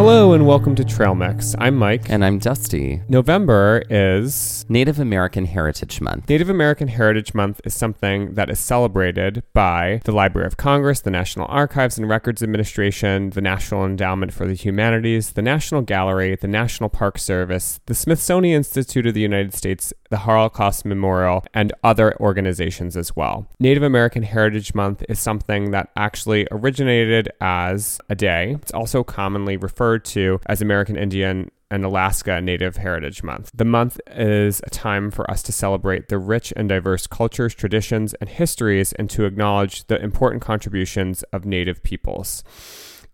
Hello and welcome to Trailmix. I'm Mike. And I'm Dusty. November is Native American Heritage Month. Native American Heritage Month is something that is celebrated by the Library of Congress, the National Archives and Records Administration, the National Endowment for the Humanities, the National Gallery, the National Park Service, the Smithsonian Institute of the United States, the Holocaust Memorial, and other organizations as well. Native American Heritage Month is something that actually originated as a day. It's also commonly referred referred to as American Indian and Alaska Native Heritage Month. The month is a time for us to celebrate the rich and diverse cultures, traditions, and histories and to acknowledge the important contributions of Native peoples.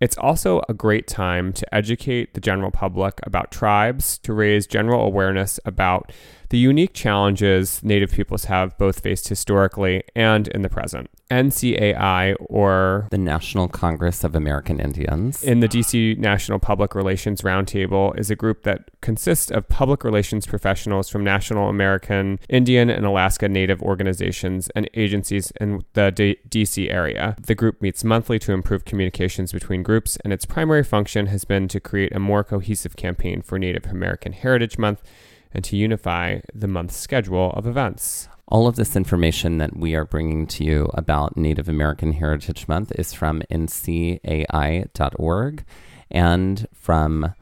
It's also a great time to educate the general public about tribes, to raise general awareness about the unique challenges Native peoples have both faced historically and in the present. NCAI, or the National Congress of American Indians, in the DC National Public Relations Roundtable, is a group that consists of public relations professionals from National American Indian and Alaska Native organizations and agencies in the D- DC area. The group meets monthly to improve communications between groups, and its primary function has been to create a more cohesive campaign for Native American Heritage Month and to unify the month's schedule of events. All of this information that we are bringing to you about Native American Heritage Month is from ncai.org and from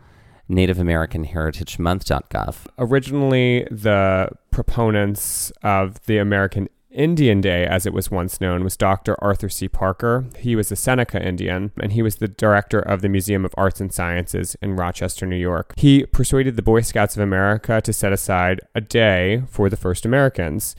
NativeAmericanHeritageMonth.gov. Originally, the proponents of the American Indian Day, as it was once known, was Dr. Arthur C. Parker. He was a Seneca Indian, and he was the director of the Museum of Arts and Sciences in Rochester, New York. He persuaded the Boy Scouts of America to set aside a day for the first Americans,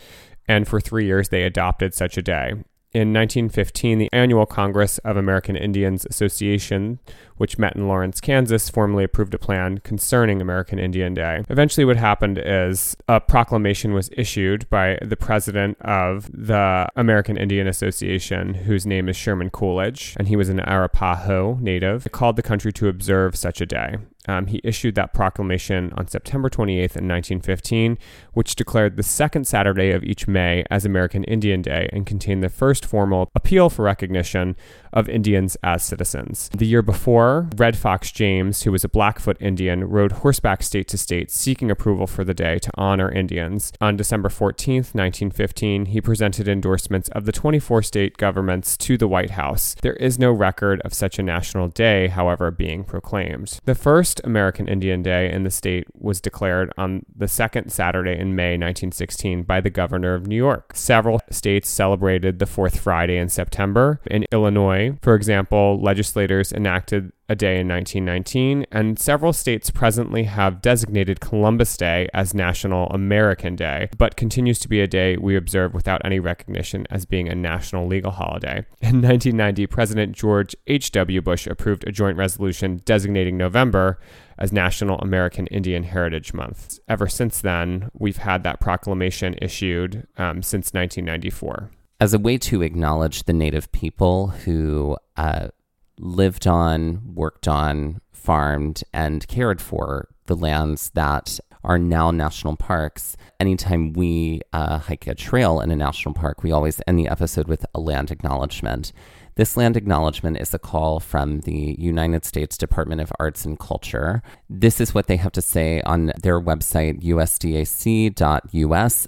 and for three years they adopted such a day. In 1915, the annual Congress of American Indians Association which met in Lawrence, Kansas, formally approved a plan concerning American Indian Day. Eventually, what happened is a proclamation was issued by the president of the American Indian Association, whose name is Sherman Coolidge, and he was an Arapaho native, it called the country to observe such a day. Um, he issued that proclamation on September 28th in 1915, which declared the second Saturday of each May as American Indian Day and contained the first formal appeal for recognition of Indians as citizens. The year before, Red Fox James, who was a Blackfoot Indian, rode horseback state to state seeking approval for the day to honor Indians. On December 14, 1915, he presented endorsements of the 24 state governments to the White House. There is no record of such a national day, however, being proclaimed. The first American Indian Day in the state was declared on the second Saturday in May 1916 by the governor of New York. Several states celebrated the fourth Friday in September. In Illinois, for example, legislators enacted a day in 1919, and several states presently have designated Columbus Day as National American Day, but continues to be a day we observe without any recognition as being a national legal holiday. In 1990, President George H.W. Bush approved a joint resolution designating November as National American Indian Heritage Month. Ever since then, we've had that proclamation issued um, since 1994 as a way to acknowledge the native people who uh, lived on, worked on, farmed, and cared for the lands that are now national parks. Anytime we uh, hike a trail in a national park, we always end the episode with a land acknowledgement. This land acknowledgement is a call from the United States Department of Arts and Culture. This is what they have to say on their website, usdac.us,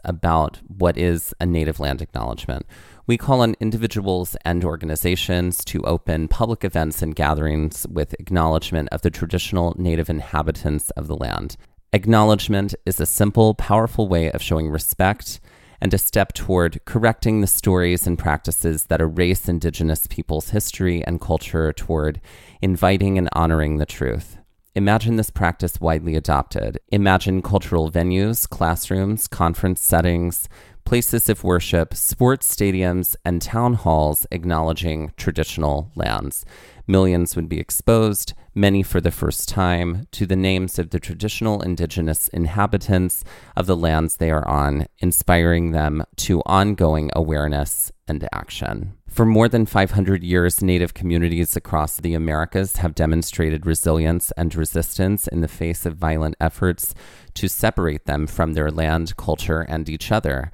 about what is a native land acknowledgement. We call on individuals and organizations to open public events and gatherings with acknowledgement of the traditional native inhabitants of the land. Acknowledgement is a simple, powerful way of showing respect and a step toward correcting the stories and practices that erase Indigenous peoples' history and culture toward inviting and honoring the truth. Imagine this practice widely adopted. Imagine cultural venues, classrooms, conference settings, places of worship, sports stadiums, and town halls acknowledging traditional lands. Millions would be exposed, many for the first time, to the names of the traditional indigenous inhabitants of the lands they are on, inspiring them to ongoing awareness and action. For more than 500 years, Native communities across the Americas have demonstrated resilience and resistance in the face of violent efforts to separate them from their land, culture, and each other.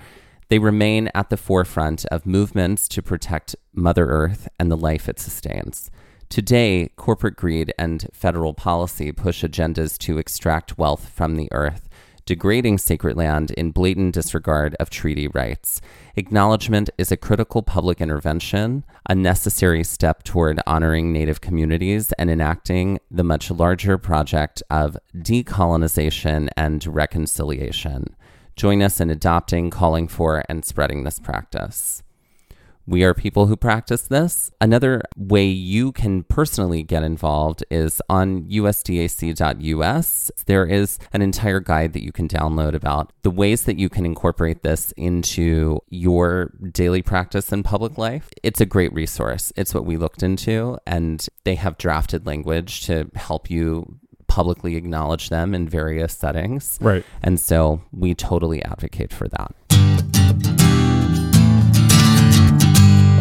They remain at the forefront of movements to protect Mother Earth and the life it sustains. Today, corporate greed and federal policy push agendas to extract wealth from the earth, degrading sacred land in blatant disregard of treaty rights. Acknowledgement is a critical public intervention, a necessary step toward honoring Native communities and enacting the much larger project of decolonization and reconciliation. Join us in adopting, calling for, and spreading this practice. We are people who practice this. Another way you can personally get involved is on usdac.us. There is an entire guide that you can download about the ways that you can incorporate this into your daily practice in public life. It's a great resource. It's what we looked into, and they have drafted language to help you publicly acknowledge them in various settings. Right. And so we totally advocate for that.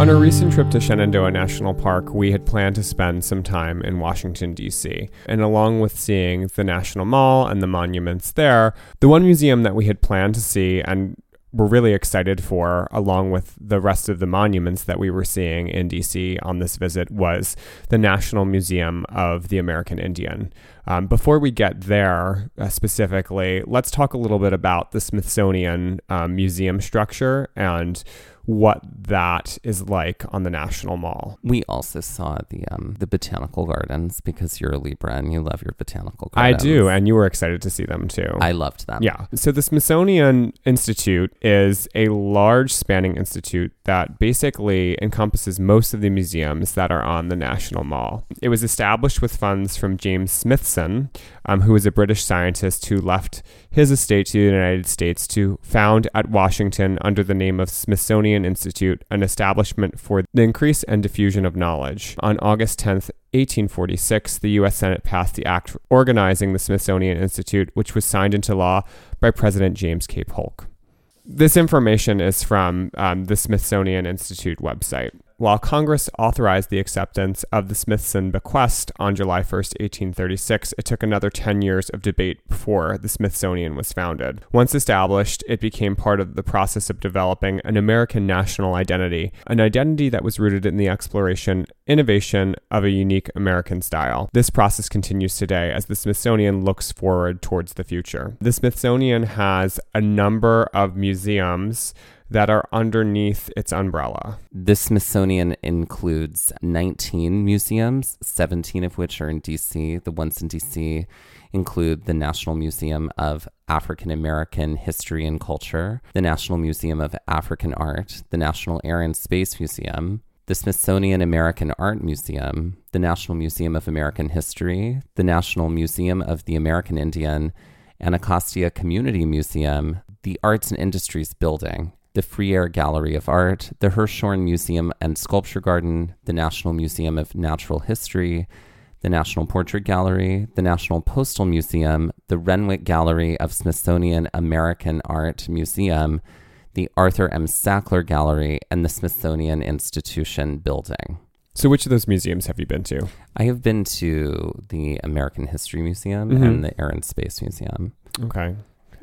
On a recent trip to Shenandoah National Park, we had planned to spend some time in Washington, D.C. And along with seeing the National Mall and the monuments there, the one museum that we had planned to see and were really excited for, along with the rest of the monuments that we were seeing in DC on this visit, was the National Museum of the American Indian. Um, before we get there uh, specifically, let's talk a little bit about the Smithsonian um, museum structure and what that is like on the National Mall. We also saw the um, the botanical gardens because you're a Libra and you love your botanical gardens. I do, and you were excited to see them too. I loved them. Yeah. So the Smithsonian Institute is a large spanning institute that basically encompasses most of the museums that are on the National Mall. It was established with funds from James Smithson, um, who was a British scientist who left his estate to the United States to found at Washington under the name of Smithsonian Institute an establishment for the increase and diffusion of knowledge. On August 10th, 1846, the U.S. Senate passed the act organizing the Smithsonian Institute, which was signed into law by President James K. Polk. This information is from um, the Smithsonian Institute website. While Congress authorized the acceptance of the Smithson bequest on July 1, 1836, it took another 10 years of debate before the Smithsonian was founded. Once established, it became part of the process of developing an American national identity, an identity that was rooted in the exploration, innovation of a unique American style. This process continues today as the Smithsonian looks forward towards the future. The Smithsonian has a number of museums that are underneath its umbrella. The Smithsonian includes 19 museums, 17 of which are in DC. The ones in DC include the National Museum of African American History and Culture, the National Museum of African Art, the National Air and Space Museum, the Smithsonian American Art Museum, the National Museum of American History, the National Museum of the American Indian, Anacostia Community Museum, the Arts and Industries Building, the Freer Gallery of Art, the Hirshhorn Museum and Sculpture Garden, the National Museum of Natural History, the National Portrait Gallery, the National Postal Museum, the Renwick Gallery of Smithsonian American Art Museum, the Arthur M. Sackler Gallery, and the Smithsonian Institution Building. So, which of those museums have you been to? I have been to the American History Museum Mhm. and the Air and Space Museum, Okay.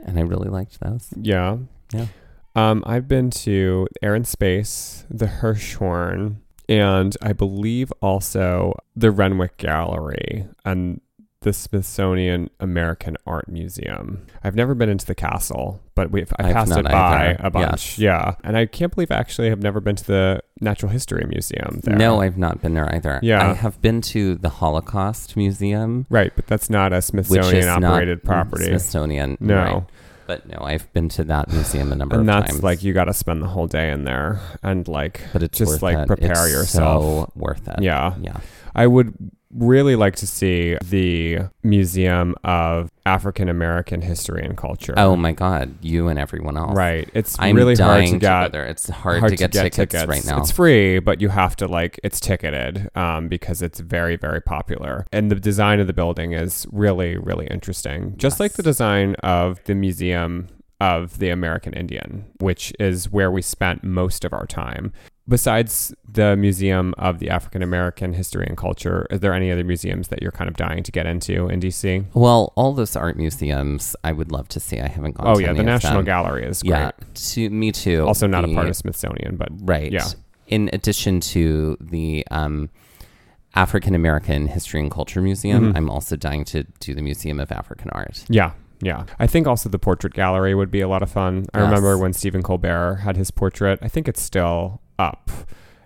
and I really liked those. Yeah. Yeah. Um, I've been to Air and Space, the Hirshhorn, and I believe also the Renwick Gallery and the Smithsonian American Art Museum. I've never been into the castle, but we've I I've passed it by either. a bunch. Yes. Yeah. And I can't believe I actually have never been to the Natural History Museum there. No, I've not been there either. Yeah. I have been to the Holocaust Museum, Right, but that's not a which Smithsonian is operated not property. Smithsonian. No. right. But no, I've been to that museum a number and of that's times. like you got to spend the whole day in there and like but it's just like it. prepare It's yourself. So worth it. yeah. Yeah. I would really like to see the Museum of African American History and Culture. Oh my God, you and everyone else. right. It's I'm really hard to get. there. It's hard, to, get tickets, right now. It's free, but you have to like it's ticketed um, because it's very very popular. And the design of the building is really really interesting. Just like the design of the Museum of the American Indian, which is where we spent most of our time. Besides the Museum of the African American History and Culture, is there any other museums that you're kind of dying to get into in DC? Well, all those art museums I would love to see. I haven't gone Oh to yeah, the National. Gallery is great. Yeah, to me too. Also not a part of Smithsonian, but Right. Yeah. In addition to the um, African American History and Culture Museum, Mhm. I'm also dying to do the Museum of African Art. Yeah, yeah. I think also the portrait gallery would be a lot of fun. I Yes. remember when Stephen Colbert had his portrait. I think it's still up.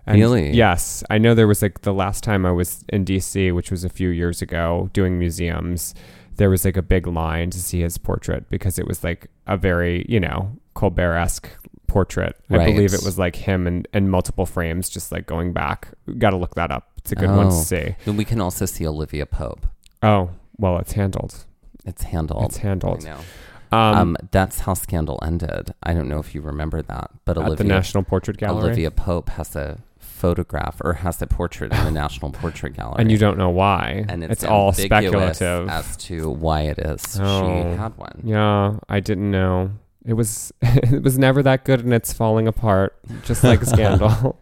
And Really? Yes. I know there was like the last time I was in DC, which was a few years ago, doing museums, there was like a big line to see his portrait because it was like a very, you know, Colbert esque portrait. I Right. believe it was like him and, and multiple frames, just like going back. Got to look that up. It's a good one to Oh. see. Then we can also see Olivia Pope. Oh, well, it's handled. It's handled. It's handled. I know. Um, Um, that's how Scandal ended. I don't know if you remember that, but at Olivia the National Portrait Gallery. Olivia Pope has a photograph or has a portrait in the National Portrait Gallery. and you don't know why. and it's, all speculative. as to why it is Oh. she had one. yeah, I didn't know. It was it was never that good, and it's falling apart, just like Scandal.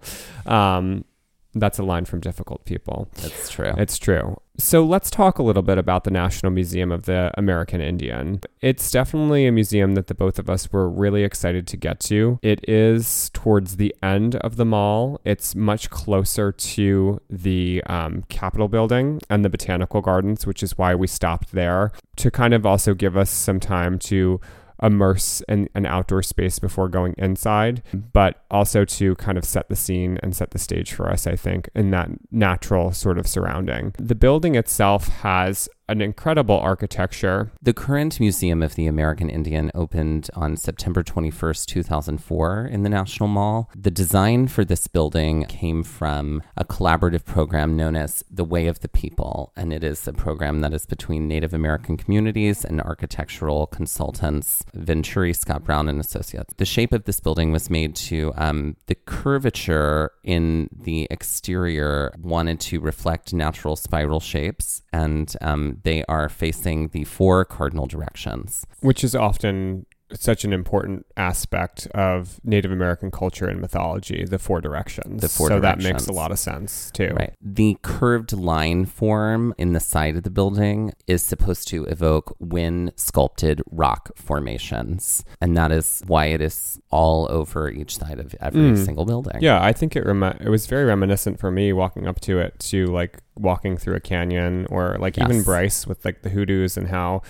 um, that's a line from Difficult People. It's true. It's true. So let's talk a little bit about the National Museum of the American Indian. It's definitely a museum that the both of us were really excited to get to. It is towards the end of the mall. It's much closer to the um, Capitol building and the Botanical Gardens, which is why we stopped there to kind of also give us some time to immerse in an outdoor space before going inside, but also to kind of set the scene and set the stage for us, I think, in that natural sort of surrounding. The building itself has an incredible architecture. The current Museum of the American Indian opened on September 21st, 2004, in the National Mall. The design for this building came from a collaborative program known as The Way of the People, and it is a program that is between Native American communities and architectural consultants Venturi, Scott Brown, and Associates. The shape of this building was made to um, the curvature in the exterior wanted to reflect natural spiral shapes, and um, they are facing the four cardinal directions. which is often such an important aspect of Native American culture and mythology, the four directions. The four so that makes a lot of sense too. Right. The curved line form in the side of the building is supposed to evoke wind sculpted rock formations. And that is why it is all over each side of every Mm. single building. Yeah, I think it remi- it was very reminiscent for me walking up to it to like walking through a canyon or like even Bryce with like the hoodoos and how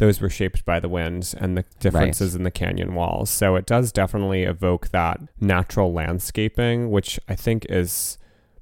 those were shaped by the wind and the differences in the canyon walls. So it does definitely evoke that natural landscaping, which I think is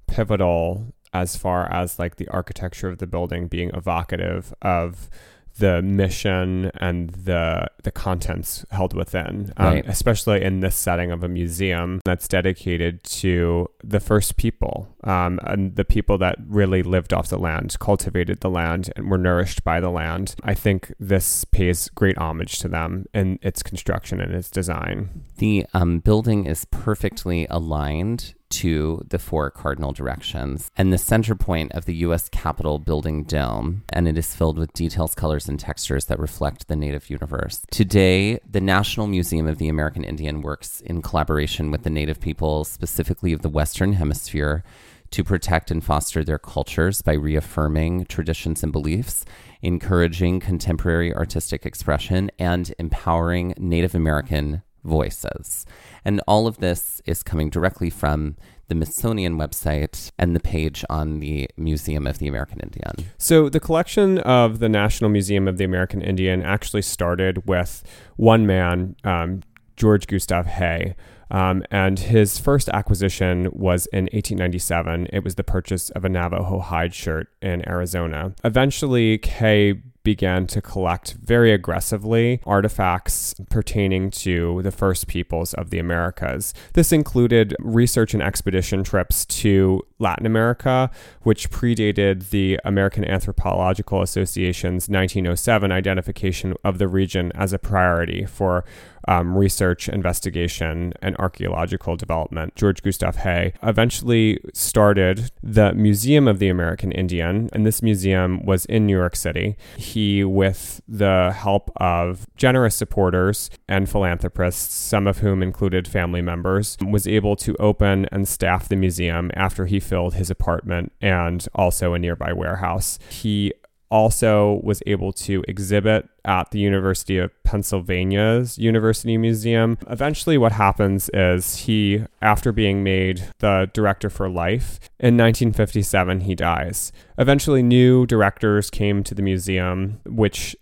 pivotal as far as like the architecture of the building being evocative of the mission and the the contents held within, um, Right. especially in this setting of a museum that's dedicated to the first people um, and the people that really lived off the land, cultivated the land, and were nourished by the land. I think this pays great homage to them in its construction and its design. The um, building is perfectly aligned to the four cardinal directions and the center point of the U.S. Capitol building dome, and it is filled with details, colors, and textures that reflect the native universe. Today, the National Museum of the American Indian works in collaboration with the native people, specifically of the Western Hemisphere, to protect and foster their cultures by reaffirming traditions and beliefs, encouraging contemporary artistic expression, and empowering Native American voices. And all of this is coming directly from the Smithsonian website and the page on the Museum of the American Indian. So, the collection of the National Museum of the American Indian actually started with one man, um, George Gustav Heye. Um, and his first acquisition was in 1897. It was the purchase of a Navajo hide shirt in Arizona. Eventually, Heye began to collect very aggressively artifacts pertaining to the first peoples of the Americas. This included research and expedition trips to Latin America, which predated the American Anthropological Association's 1907 identification of the region as a priority for um, research, investigation, and archaeological development. George Gustav Heye eventually started the Museum of the American Indian, and this museum was in New York City. He, with the help of generous supporters and philanthropists, some of whom included family members, was able to open and staff the museum after he filled his apartment and also a nearby warehouse. He also was able to exhibit at the University of Pennsylvania's University Museum. Eventually, what happens is he, after being made the director for life, in 1957, he dies. Eventually, new directors came to the museum, which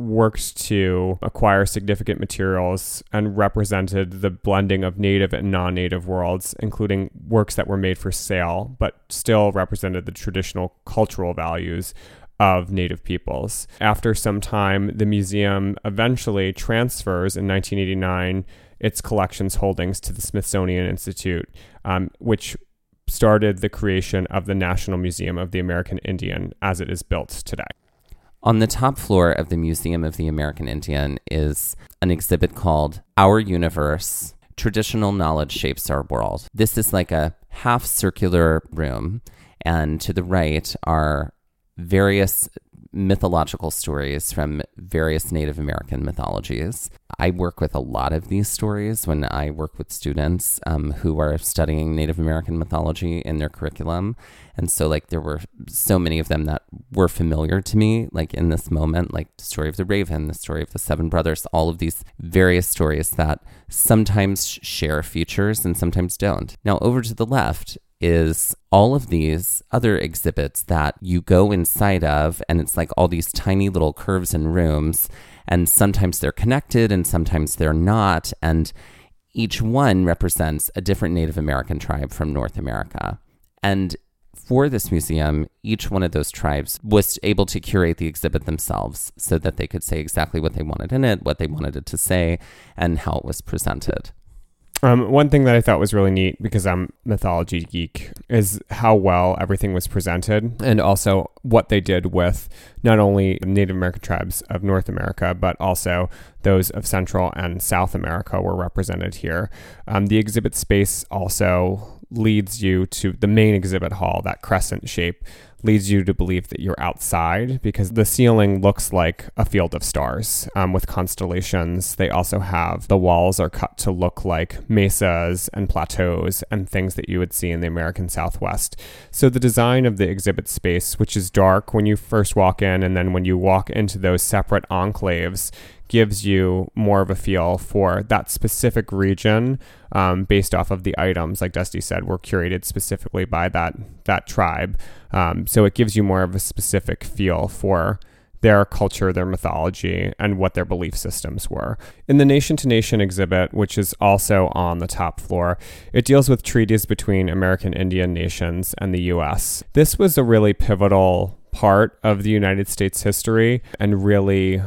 worked to acquire significant materials and represented the blending of native and non native worlds, including works that were made for sale, but still represented the traditional cultural values of Native peoples. After some time, the museum eventually transfers in 1989 its collections holdings to the Smithsonian Institute, um, which started the creation of the National Museum of the American Indian as it is built today. On the top floor of the Museum of the American Indian is an exhibit called Our Universe Traditional Knowledge Shapes Our World. This is like a half circular room, and to the right are various mythological stories from various Native American mythologies. I work with a lot of these stories when I work with students um, who are studying Native American mythology in their curriculum. And so, like, there were so many of them that were familiar to me, like in this moment, like the story of the raven, the story of the seven brothers, all of these various stories that sometimes share features and sometimes don't. Now, over to the left is all of these other exhibits that you go inside of, and it's like all these tiny little curves and rooms, and sometimes they're connected and sometimes they're not. And each one represents a different Native American tribe from North America. And for this museum, each one of those tribes was able to curate the exhibit themselves so that they could say exactly what they wanted in it, what they wanted it to say, and how it was presented. Um, one thing that I thought was really neat because I'm mythology geek is how well everything was presented and also what they did with not only Native American tribes of North America, but also those of Central and South America were represented here. Um, the exhibit space also leads you to the main exhibit hall, that crescent shape leads you to believe that you're outside because the ceiling looks like a field of stars um, with constellations. They also have the walls are cut to look like mesas and plateaus and things that you would see in the American Southwest. So the design of the exhibit space, which is dark when you first walk in, and then when you walk into those separate enclaves, gives you more of a feel for that specific region um, based off of the items like dusty said were curated specifically by that that tribe um, so it gives you more of a specific feel for their culture, their mythology, and what their belief systems were. In the Nation to Nation exhibit, which is also on the top floor, it deals with treaties between American Indian nations and the U.S. This was a really pivotal part of the United States history and really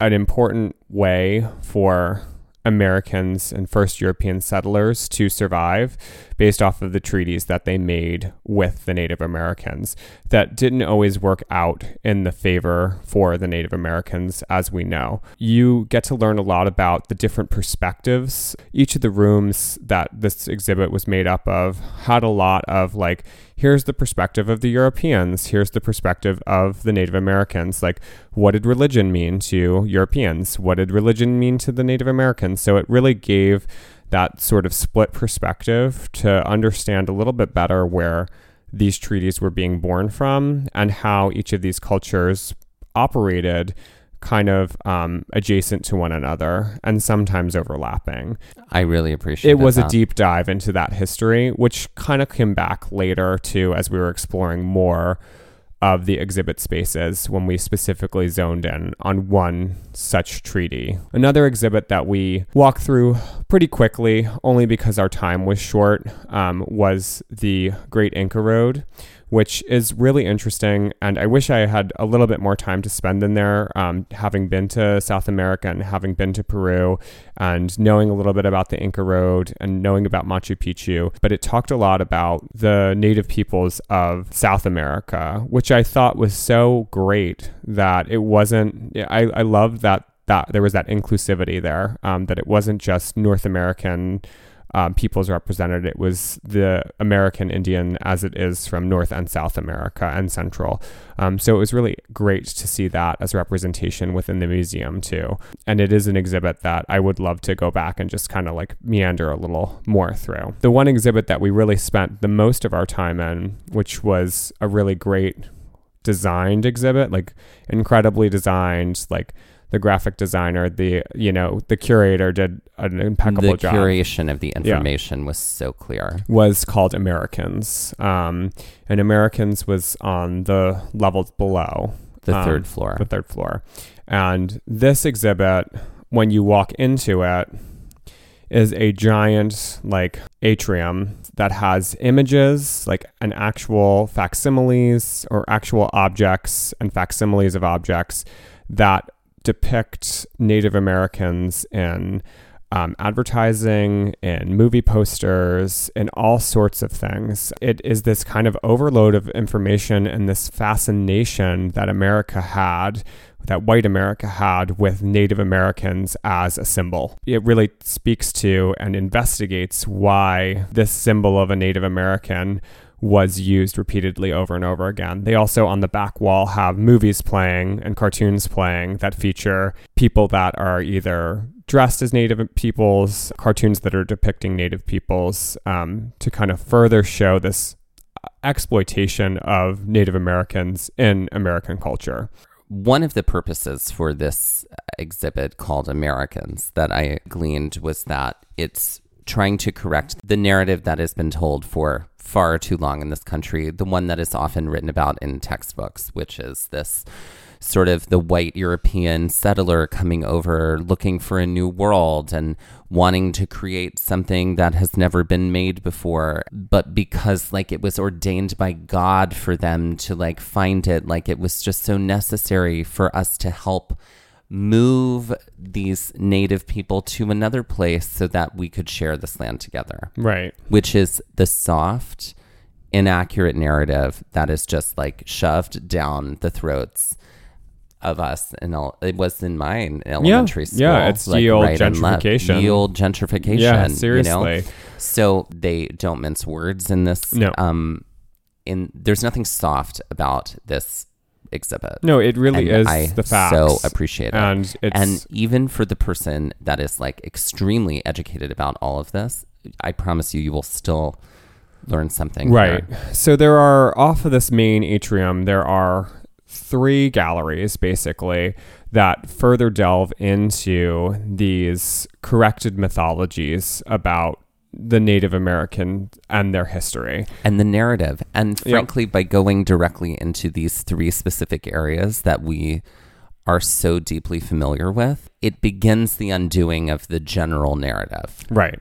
an important way for Americans and first European settlers to survive based off of the treaties that they made with the Native Americans that didn't always work out in the favor for the Native Americans, as we know. You get to learn a lot about the different perspectives. Each of the rooms that this exhibit was made up of had a lot of like, here's the perspective of the Europeans, here's the perspective of the Native Americans. Like, what did religion mean to Europeans? What did religion mean to the Native Americans? So it really gave that sort of split perspective to understand a little bit better where these treaties were being born from and how each of these cultures operated kind of um, adjacent to one another and sometimes overlapping. I really appreciate It It was that. a deep dive into that history, which kind of came back later too as we were exploring more of the exhibit spaces when we specifically zoned in on one such treaty. Another exhibit that we walked through pretty quickly, only because our time was short, um, was the Great Inca Road which is really interesting. And I wish I had a little bit more time to spend in there, um, having been to South America and having been to Peru and knowing a little bit about the Inca Road and knowing about Machu Picchu. But it talked a lot about the native peoples of South America, which I thought was so great that it wasn't, I, I loved that. That there was that inclusivity there, um, that it wasn't just North American um, peoples represented. It was the American Indian as it is from North and South America and Central. Um, so it was really great to see that as representation within the museum too. And it is an exhibit that I would love to go back and just kind of like meander a little more through. The one exhibit that we really spent the most of our time in, which was a really great designed exhibit, like incredibly designed, like the graphic designer, the you know the curator did an impeccable the job. The curation of the information was so clear. Was called Americans, um, and Americans was on the levels below The um, third floor. the third floor, and this exhibit, when you walk into it, is a giant like atrium that has images like an actual facsimiles or actual objects and facsimiles of objects that depict Native Americans in um, advertising, in movie posters, in all sorts of things. It is this kind of overload of information and this fascination that America had that white America had with Native Americans as a symbol. It really speaks to and investigates why this symbol of a Native American was used repeatedly over and over again. They also on the back wall have movies playing and cartoons playing that feature people that are either dressed as Native peoples, cartoons that are depicting Native peoples, um, to kind of further show this exploitation of Native Americans in American culture. One of the purposes for this exhibit called Americans that I gleaned was that it's trying to correct the narrative that has been told for far too long in this country, the one that is often written about in textbooks, which is this sort of the white European settler coming over looking for a new world and wanting to create something that has never been made before. But because like it was ordained by God for them to like find it like it was just so necessary for us to help move these native people to another place so that we could share this land together Right. which is the soft inaccurate narrative that is just like shoved down the throats of us and it was in mine in elementary school yeah, it's the old left. gentrification. the old gentrification Yeah, you know? seriously. so they don't mince words in this No. um in there's nothing soft about this exhibit No, it really and is I the facts. so appreciate it And it's and even for the person that is like extremely educated about all of this i promise you you will still learn something Right. here. So there are off of this main atrium, there are three galleries basically that further delve into these corrected mythologies about the Native American and their history. and the narrative and Yep. frankly by going directly into these three specific areas that we are so deeply familiar with it begins the undoing of the general narrative Right.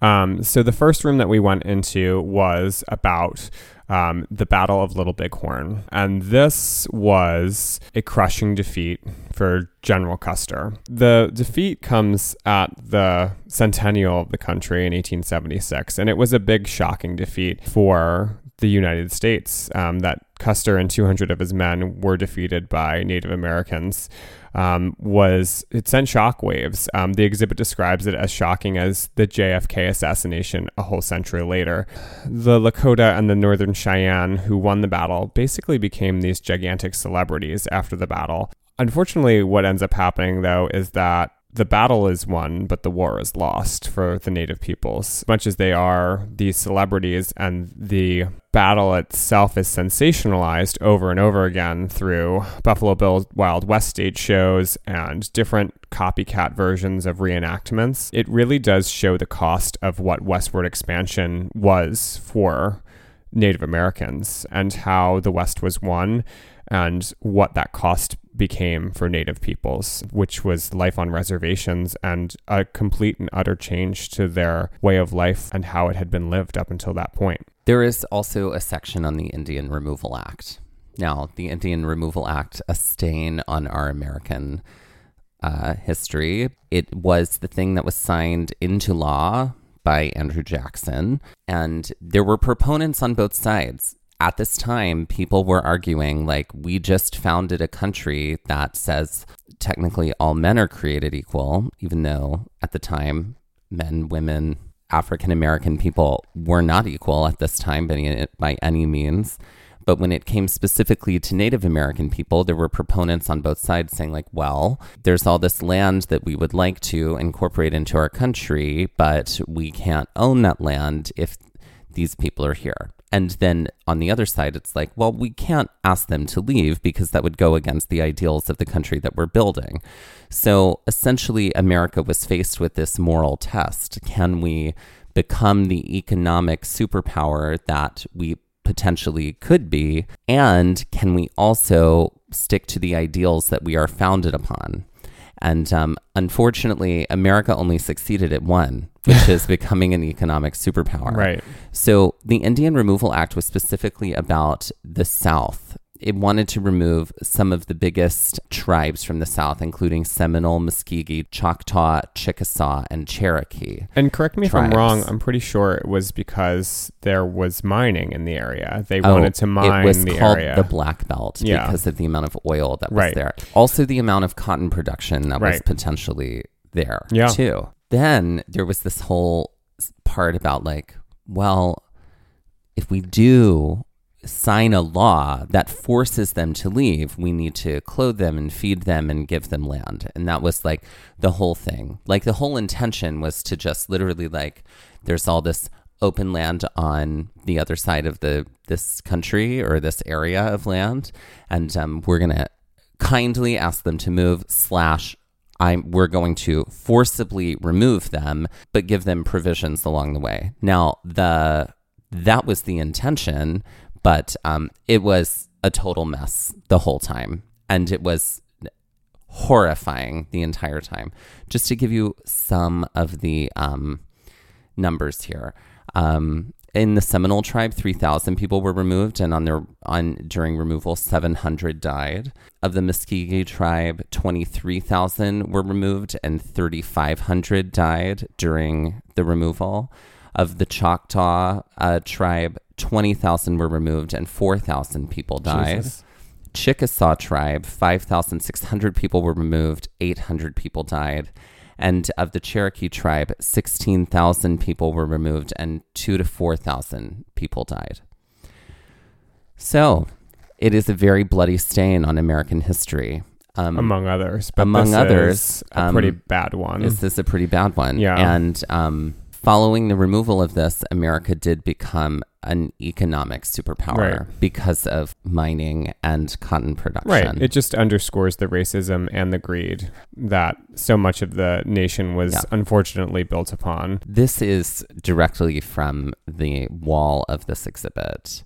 Um, so the first room that we went into was about um, the Battle of Little Bighorn. And this was a crushing defeat for General Custer. The defeat comes at the centennial of the country in 1876, and it was a big, shocking defeat for the United States um, that Custer and 200 of his men were defeated by Native Americans. Um, was it sent shockwaves? Um, the exhibit describes it as shocking as the JFK assassination a whole century later. The Lakota and the Northern Cheyenne, who won the battle, basically became these gigantic celebrities after the battle. Unfortunately, what ends up happening though is that the battle is won, but the war is lost for the native peoples. Much as they are these celebrities and the battle itself is sensationalized over and over again through Buffalo Bill Wild West stage shows and different copycat versions of reenactments. It really does show the cost of what westward expansion was for Native Americans and how the West was won and what that cost became for Native peoples, which was life on reservations and a complete and utter change to their way of life and how it had been lived up until that point. There is also a section on the Indian Removal Act. Now, the Indian Removal Act, a stain on our American uh, history, it was the thing that was signed into law by Andrew Jackson. And there were proponents on both sides at this time, people were arguing like, we just founded a country that says technically all men are created equal, even though at the time, men, women, African American people were not equal at this time by, any, by any means. But when it came specifically to Native American people, there were proponents on both sides saying, like, well, there's all this land that we would like to incorporate into our country, but we can't own that land if these people are here. And then on the other side, it's like, well, we can't ask them to leave because that would go against the ideals of the country that we're building. So essentially, America was faced with this moral test. Can we become the economic superpower that we potentially could be? And can we also stick to the ideals that we are founded upon? And um, unfortunately, America only succeeded at one, which is becoming an economic superpower. Right. So the Indian Removal Act was specifically about the South it wanted to remove some of the biggest tribes from the South, including Seminole, Muscogee, Choctaw, Chickasaw, and Cherokee. And correct me tribes. if I'm wrong, I'm pretty sure it was because there was mining in the area. They oh, wanted to mine it was the called area. the Black Belt yeah. because of the amount of oil that was right. there. Also, the amount of cotton production that right. was potentially there, yeah. too. Then there was this whole part about, like, well, if we do sign a law that forces them to leave, we need to clothe them and feed them and give them land. And that was like the whole thing. Like the whole intention was to just literally like there's all this open land on the other side of the this country or this area of land, and um, we're gonna kindly ask them to move slash. I'm, we're going to forcibly remove them, but give them provisions along the way. Now, the that was the intention, but um, it was a total mess the whole time. And it was horrifying the entire time. Just to give you some of the um, numbers here. Um, in the Seminole tribe, 3,000 people were removed, and on their on during removal, 700 died. Of the Muscogee tribe, 23,000 were removed, and 3,500 died during the removal. Of the Choctaw uh, tribe, 20,000 were removed and 4,000 people died. Jesus. Chickasaw tribe, 5,600 people were removed, 800 people died. And of the Cherokee tribe, 16,000 people were removed and 2 to 4,000 people died. So, it is a very bloody stain on American history. Um, among others. But among others. a um, pretty bad one. Is this a pretty bad one? Yeah. And um, following the removal of this, America did become an economic superpower right. because of mining and cotton production. Right. It just underscores the racism and the greed that so much of the nation was yeah. unfortunately built upon. This is directly from the wall of this exhibit.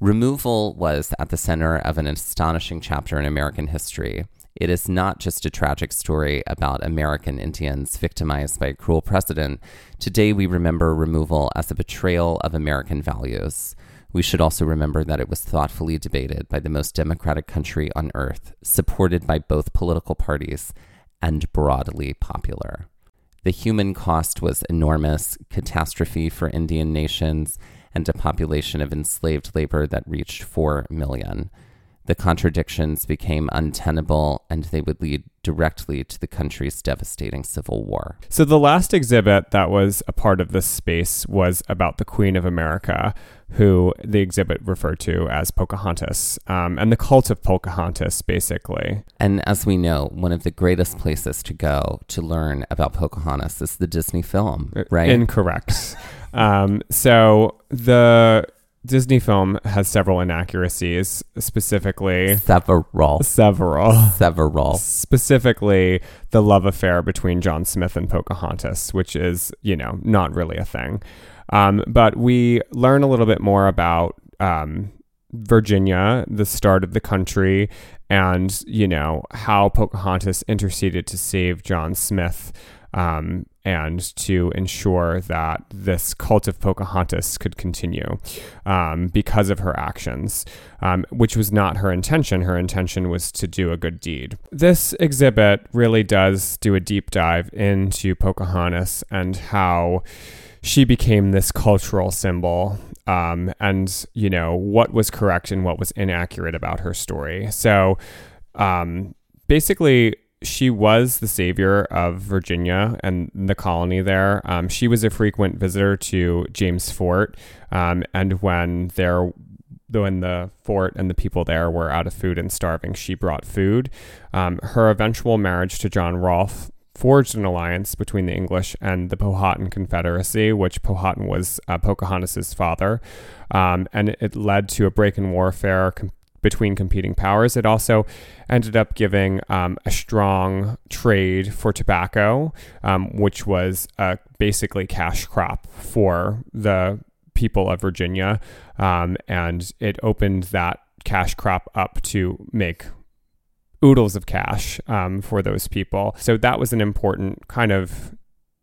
Removal was at the center of an astonishing chapter in American history. It is not just a tragic story about American Indians victimized by a cruel precedent. Today, we remember removal as a betrayal of American values. We should also remember that it was thoughtfully debated by the most democratic country on earth, supported by both political parties, and broadly popular. The human cost was enormous, catastrophe for Indian nations, and a population of enslaved labor that reached 4 million. The contradictions became untenable and they would lead directly to the country's devastating civil war. So, the last exhibit that was a part of this space was about the Queen of America, who the exhibit referred to as Pocahontas, um, and the cult of Pocahontas, basically. And as we know, one of the greatest places to go to learn about Pocahontas is the Disney film, uh, right? Incorrect. um, so, the Disney film has several inaccuracies, specifically several, several, several. Specifically, the love affair between John Smith and Pocahontas, which is you know not really a thing. Um, but we learn a little bit more about um, Virginia, the start of the country, and you know how Pocahontas interceded to save John Smith um, and to ensure that this cult of Pocahontas could continue um, because of her actions, um, which was not her intention. Her intention was to do a good deed. This exhibit really does do a deep dive into Pocahontas and how she became this cultural symbol um, and you know what was correct and what was inaccurate about her story so um, basically she was the savior of Virginia and the colony there. Um, she was a frequent visitor to James Fort, um, and when there, when the fort and the people there were out of food and starving, she brought food. Um, her eventual marriage to John Rolfe forged an alliance between the English and the Powhatan Confederacy, which Powhatan was uh, Pocahontas's father, um, and it led to a break in warfare between competing powers. It also ended up giving um, a strong trade for tobacco, um, which was a basically cash crop for the people of Virginia. Um, and it opened that cash crop up to make oodles of cash um, for those people. So that was an important kind of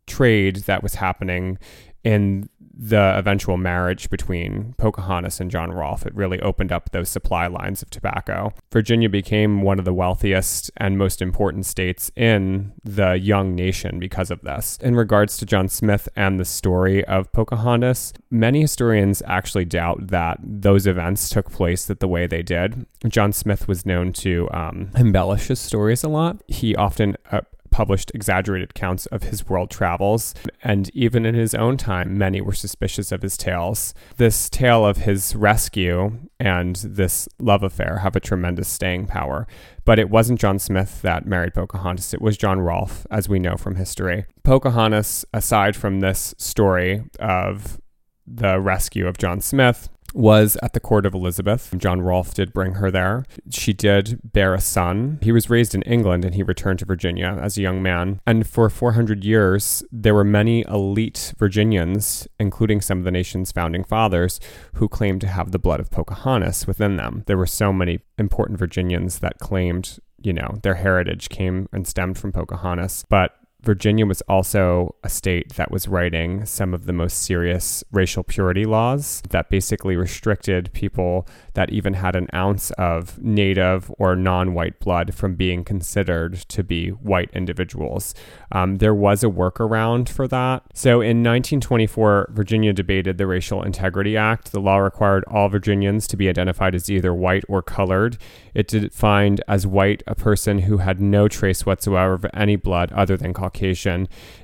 trade that was happening in the eventual marriage between Pocahontas and John Rolfe. It really opened up those supply lines of tobacco. Virginia became one of the wealthiest and most important states in the young nation because of this. In regards to John Smith and the story of Pocahontas, many historians actually doubt that those events took place that the way they did. John Smith was known to um, embellish his stories a lot. He often uh, published exaggerated accounts of his world travels, and even in his own time, many were suspicious of his tales. This tale of his rescue and this love affair have a tremendous staying power. But it wasn't John Smith that married Pocahontas, it was John Rolfe, as we know from history. Pocahontas, aside from this story of the rescue of John Smith, was at the court of Elizabeth. John Rolfe did bring her there. She did bear a son. He was raised in England and he returned to Virginia as a young man. And for 400 years, there were many elite Virginians, including some of the nation's founding fathers, who claimed to have the blood of Pocahontas within them. There were so many important Virginians that claimed you know, their heritage came and stemmed from Pocahontas. But Virginia was also a state that was writing some of the most serious racial purity laws that basically restricted people that even had an ounce of native or non white blood from being considered to be white individuals. Um, there was a workaround for that. So in 1924, Virginia debated the Racial Integrity Act. The law required all Virginians to be identified as either white or colored. It defined as white a person who had no trace whatsoever of any blood other than Caucasian.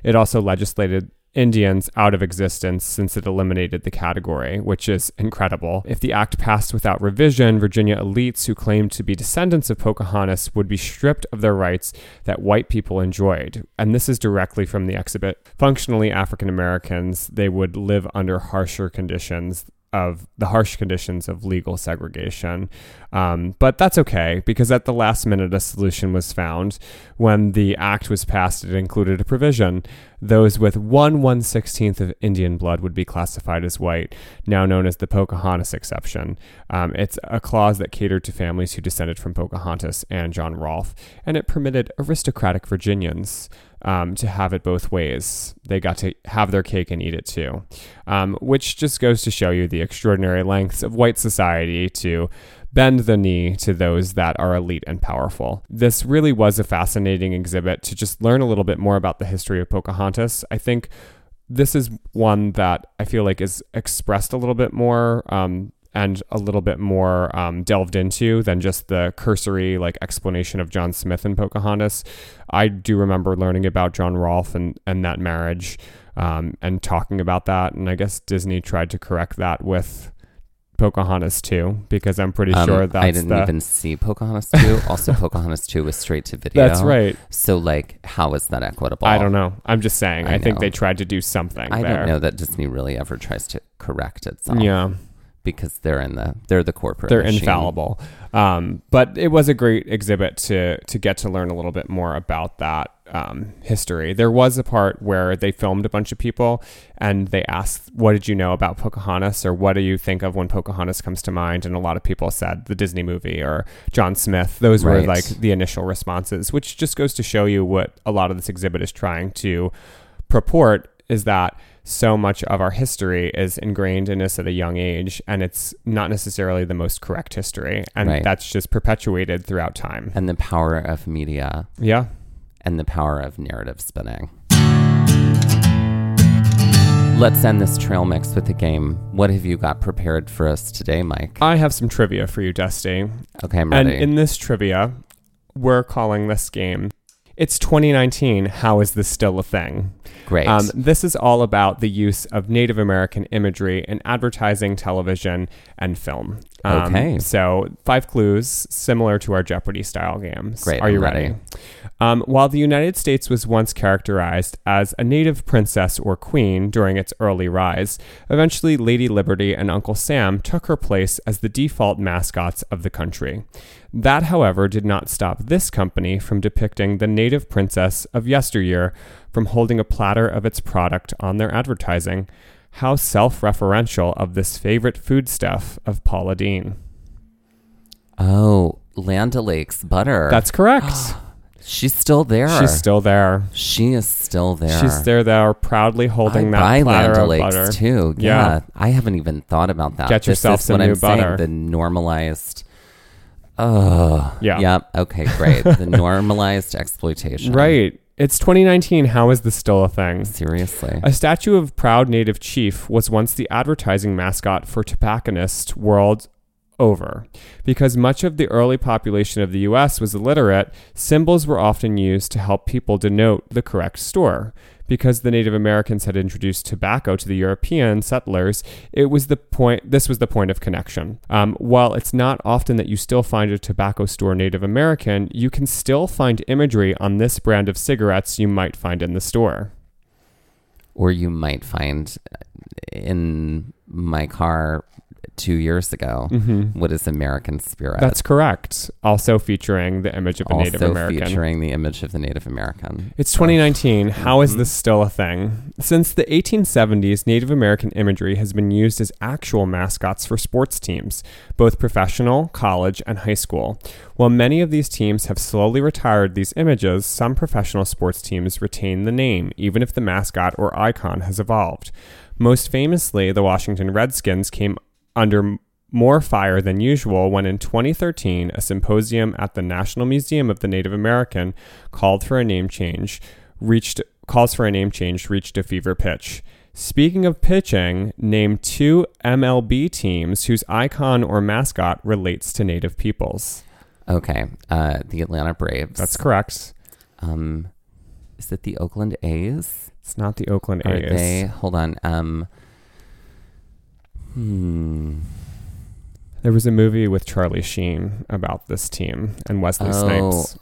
It also legislated Indians out of existence since it eliminated the category, which is incredible. If the act passed without revision, Virginia elites who claimed to be descendants of Pocahontas would be stripped of their rights that white people enjoyed. And this is directly from the exhibit. Functionally, African Americans, they would live under harsher conditions of the harsh conditions of legal segregation. Um, but that's okay because at the last minute, a solution was found. When the act was passed, it included a provision. Those with one one sixteenth of Indian blood would be classified as white, now known as the Pocahontas exception. Um, it's a clause that catered to families who descended from Pocahontas and John Rolfe, and it permitted aristocratic Virginians um, to have it both ways. They got to have their cake and eat it too, um, which just goes to show you the extraordinary lengths of white society to bend the knee to those that are elite and powerful. This really was a fascinating exhibit to just learn a little bit more about the history of Pocahontas. I think this is one that I feel like is expressed a little bit more um, and a little bit more um, delved into than just the cursory like explanation of John Smith and Pocahontas. I do remember learning about John Rolfe and, and that marriage um, and talking about that. And I guess Disney tried to correct that with Pocahontas 2 because I'm pretty Um, sure that's I didn't the, even see Pocahontas 2. also, Pocahontas 2 was straight to video. That's right. So, like, how is that equitable? I don't know. I'm just saying. I, I think they tried to do something I there. don't know that Disney really ever tries to correct itself. Yeah. because they're in the they're the corporate. they're machine. infallible. Um, but it was a great exhibit to to get to learn a little bit more about that um, history. There was a part where they filmed a bunch of people and they asked, "What did you know about Pocahontas?" or "What do you think of when Pocahontas comes to mind?" And a lot of people said the Disney movie or John Smith. Those were like the initial responses, which just goes to show you what a lot of this exhibit is trying to purport is that so much of our history is ingrained in us at a young age and it's not necessarily the most correct history and Right. that's just perpetuated throughout time and the power of media yeah and the power of narrative spinning. Let's end this trail mix with a game. What have you got prepared for us today, Mike? i have some trivia for you dusty Okay, I'm ready. and in this trivia we're calling this game it's 2019 how is this still a thing Great. Um, this is all about the use of Native American imagery in advertising, television, and film. Um, Okay. So, five clues similar to our Jeopardy style games. Great, Are you I'm ready? ready. Um, while the United States was once characterized as a native princess or queen during its early rise, eventually Lady Liberty and Uncle Sam took her place as the default mascots of the country. That, however, did not stop this company from depicting the native princess of yesteryear from holding a platter of its product on their advertising. How self referential of this favorite foodstuff of Paula Deen. oh, Land O'Lakes butter. That's correct. She's still there. She's still there. She is still there. She's there, there, proudly holding I that buy platter Land of butter. too. Yeah. Yeah. I haven't even thought about that. Get This yourself some new I'm saying, butter. The normalized. Oh, Yeah. Yep. Okay, great. the normalized exploitation. Right. It's 2019. How is this still a thing? Seriously. A statue of proud native chief was once the advertising mascot for tobacconists world over. Because much of the early population of the US was illiterate, symbols were often used to help people denote the correct store. Because the Native Americans had introduced tobacco to the European settlers, it was the point. This was the point of connection. Um, while it's not often that you still find a tobacco store Native American, you can still find imagery on this brand of cigarettes you might find in the store. or you might find in my car two years ago Mm-hmm. what is American Spirit. That's correct. Also featuring the image of a also Native American. featuring the image of the Native American. It's 2019. How is Mhm. this still a thing? Since the 1870s, Native American imagery has been used as actual mascots for sports teams, both professional, college, and high school. While many of these teams have slowly retired these images, some professional sports teams retain the name, even if the mascot or icon has evolved. Most famously, the Washington Redskins came under more fire than usual when in 2013 a symposium at the National Museum of the Native American called for a name change reached calls for a name change reached a fever pitch. Speaking of pitching, name two MLB teams whose icon or mascot relates to native peoples. Okay, uh, the Atlanta Braves. That's correct. Um, is it the Oakland A's? It's not the Oakland Are A's. they? Hold on. Um, hmm. There was a movie with Charlie Sheen about this team and Wesley Oh, Snipes.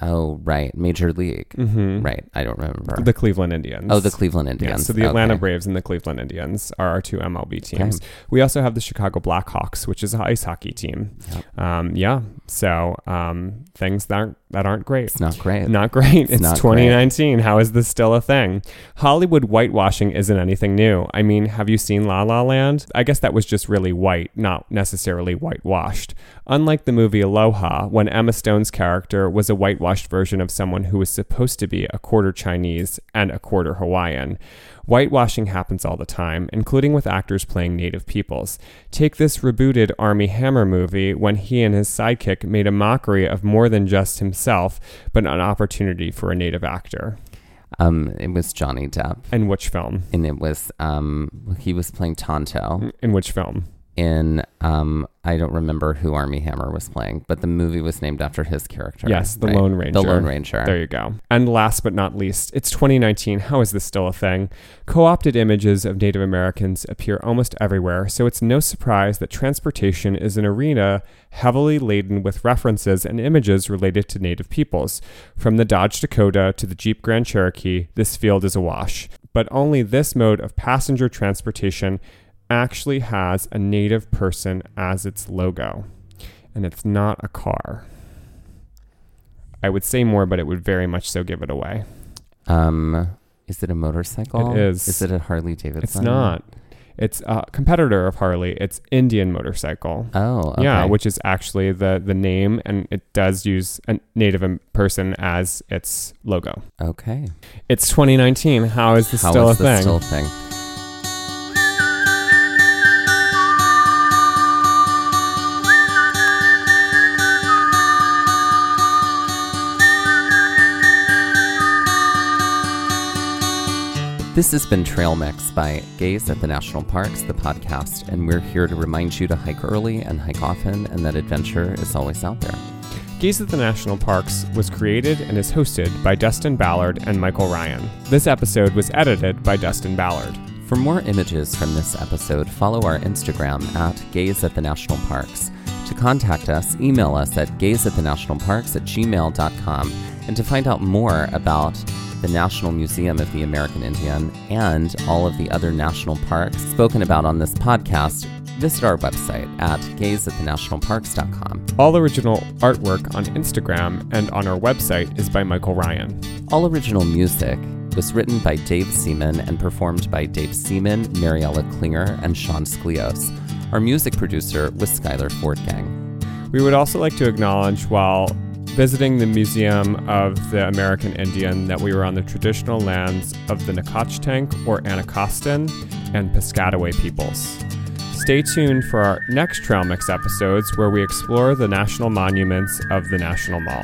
Oh, right. Major League. hmm Right. I don't remember. The Cleveland Indians. oh, the Cleveland Yeah, Indians. so the Atlanta Okay. Braves and the Cleveland Indians are our two MLB teams. We also have the Chicago Blackhawks, which is an ice hockey team. Yep. Um, yeah, so um, things aren't, that aren't great. It's not great. Not great. It's, not 2019. How is this still a thing? Hollywood whitewashing isn't anything new. I mean, have you seen La La Land? I guess that was just really white, not necessarily whitewashed. Unlike the movie Aloha, when Emma Stone's character was a whitewashed version of someone who was supposed to be a quarter Chinese and a quarter Hawaiian. Whitewashing happens all the time, including with actors playing native peoples. Take this rebooted Armie Hammer movie when he and his sidekick made a mockery of more than just himself, but an opportunity for a native actor. Um, it was Johnny Depp, In which film? and it was um, he was playing Tonto In which film? In um I don't remember who Armie Hammer was playing, but the movie was named after his character. Yes, the right? Lone Ranger. The Lone Ranger. There you go. And last but not least, it's 2019. How is this still a thing? Co opted images of Native Americans appear almost everywhere, so it's no surprise that transportation is an arena heavily laden with references and images related to Native peoples. From the Dodge Dakota to the Jeep Grand Cherokee, this field is awash. But only this mode of passenger transportation actually has a Native person as its logo, and it's not a car. I would say more, but it would very much so give it away. Um, is it a motorcycle? It is. Is it a Harley Davidson? It's not. It's a competitor of Harley. It's Indian motorcycle. Oh, okay. Yeah, which is actually the the name, and it does use a native person as its logo. okay. It's 2019. How is this How still is a this thing? still a thing? This has been Trail Mix by Gaze at the National Parks, the podcast, and we're here to remind you to hike early and hike often, and that adventure is always out there. Gaze at the National Parks was created and is hosted by Dustin Ballard and Michael Ryan. This episode was edited by Dustin Ballard. For more images from this episode, follow our Instagram at Gaze at the National Parks. To contact us, email us at gazeatthenationalparks at gmail.com. And to find out more about the National Museum of the American Indian and all of the other national parks spoken about on this podcast, visit our website at gazeatthenationalparks.com. All original artwork on Instagram and on our website is by Michael Ryan. All original music was written by Dave Seaman and performed by Dave Seaman, Mariella Klinger, and Sean Sklios. Our music producer was Skylar Fortgang. We would also like to acknowledge while visiting the Museum of the American Indian that we were on the traditional lands of the Nacotchtank or Anacostan and Piscataway peoples. Stay tuned for our next Trail Mix episodes where we explore the national monuments of the National Mall.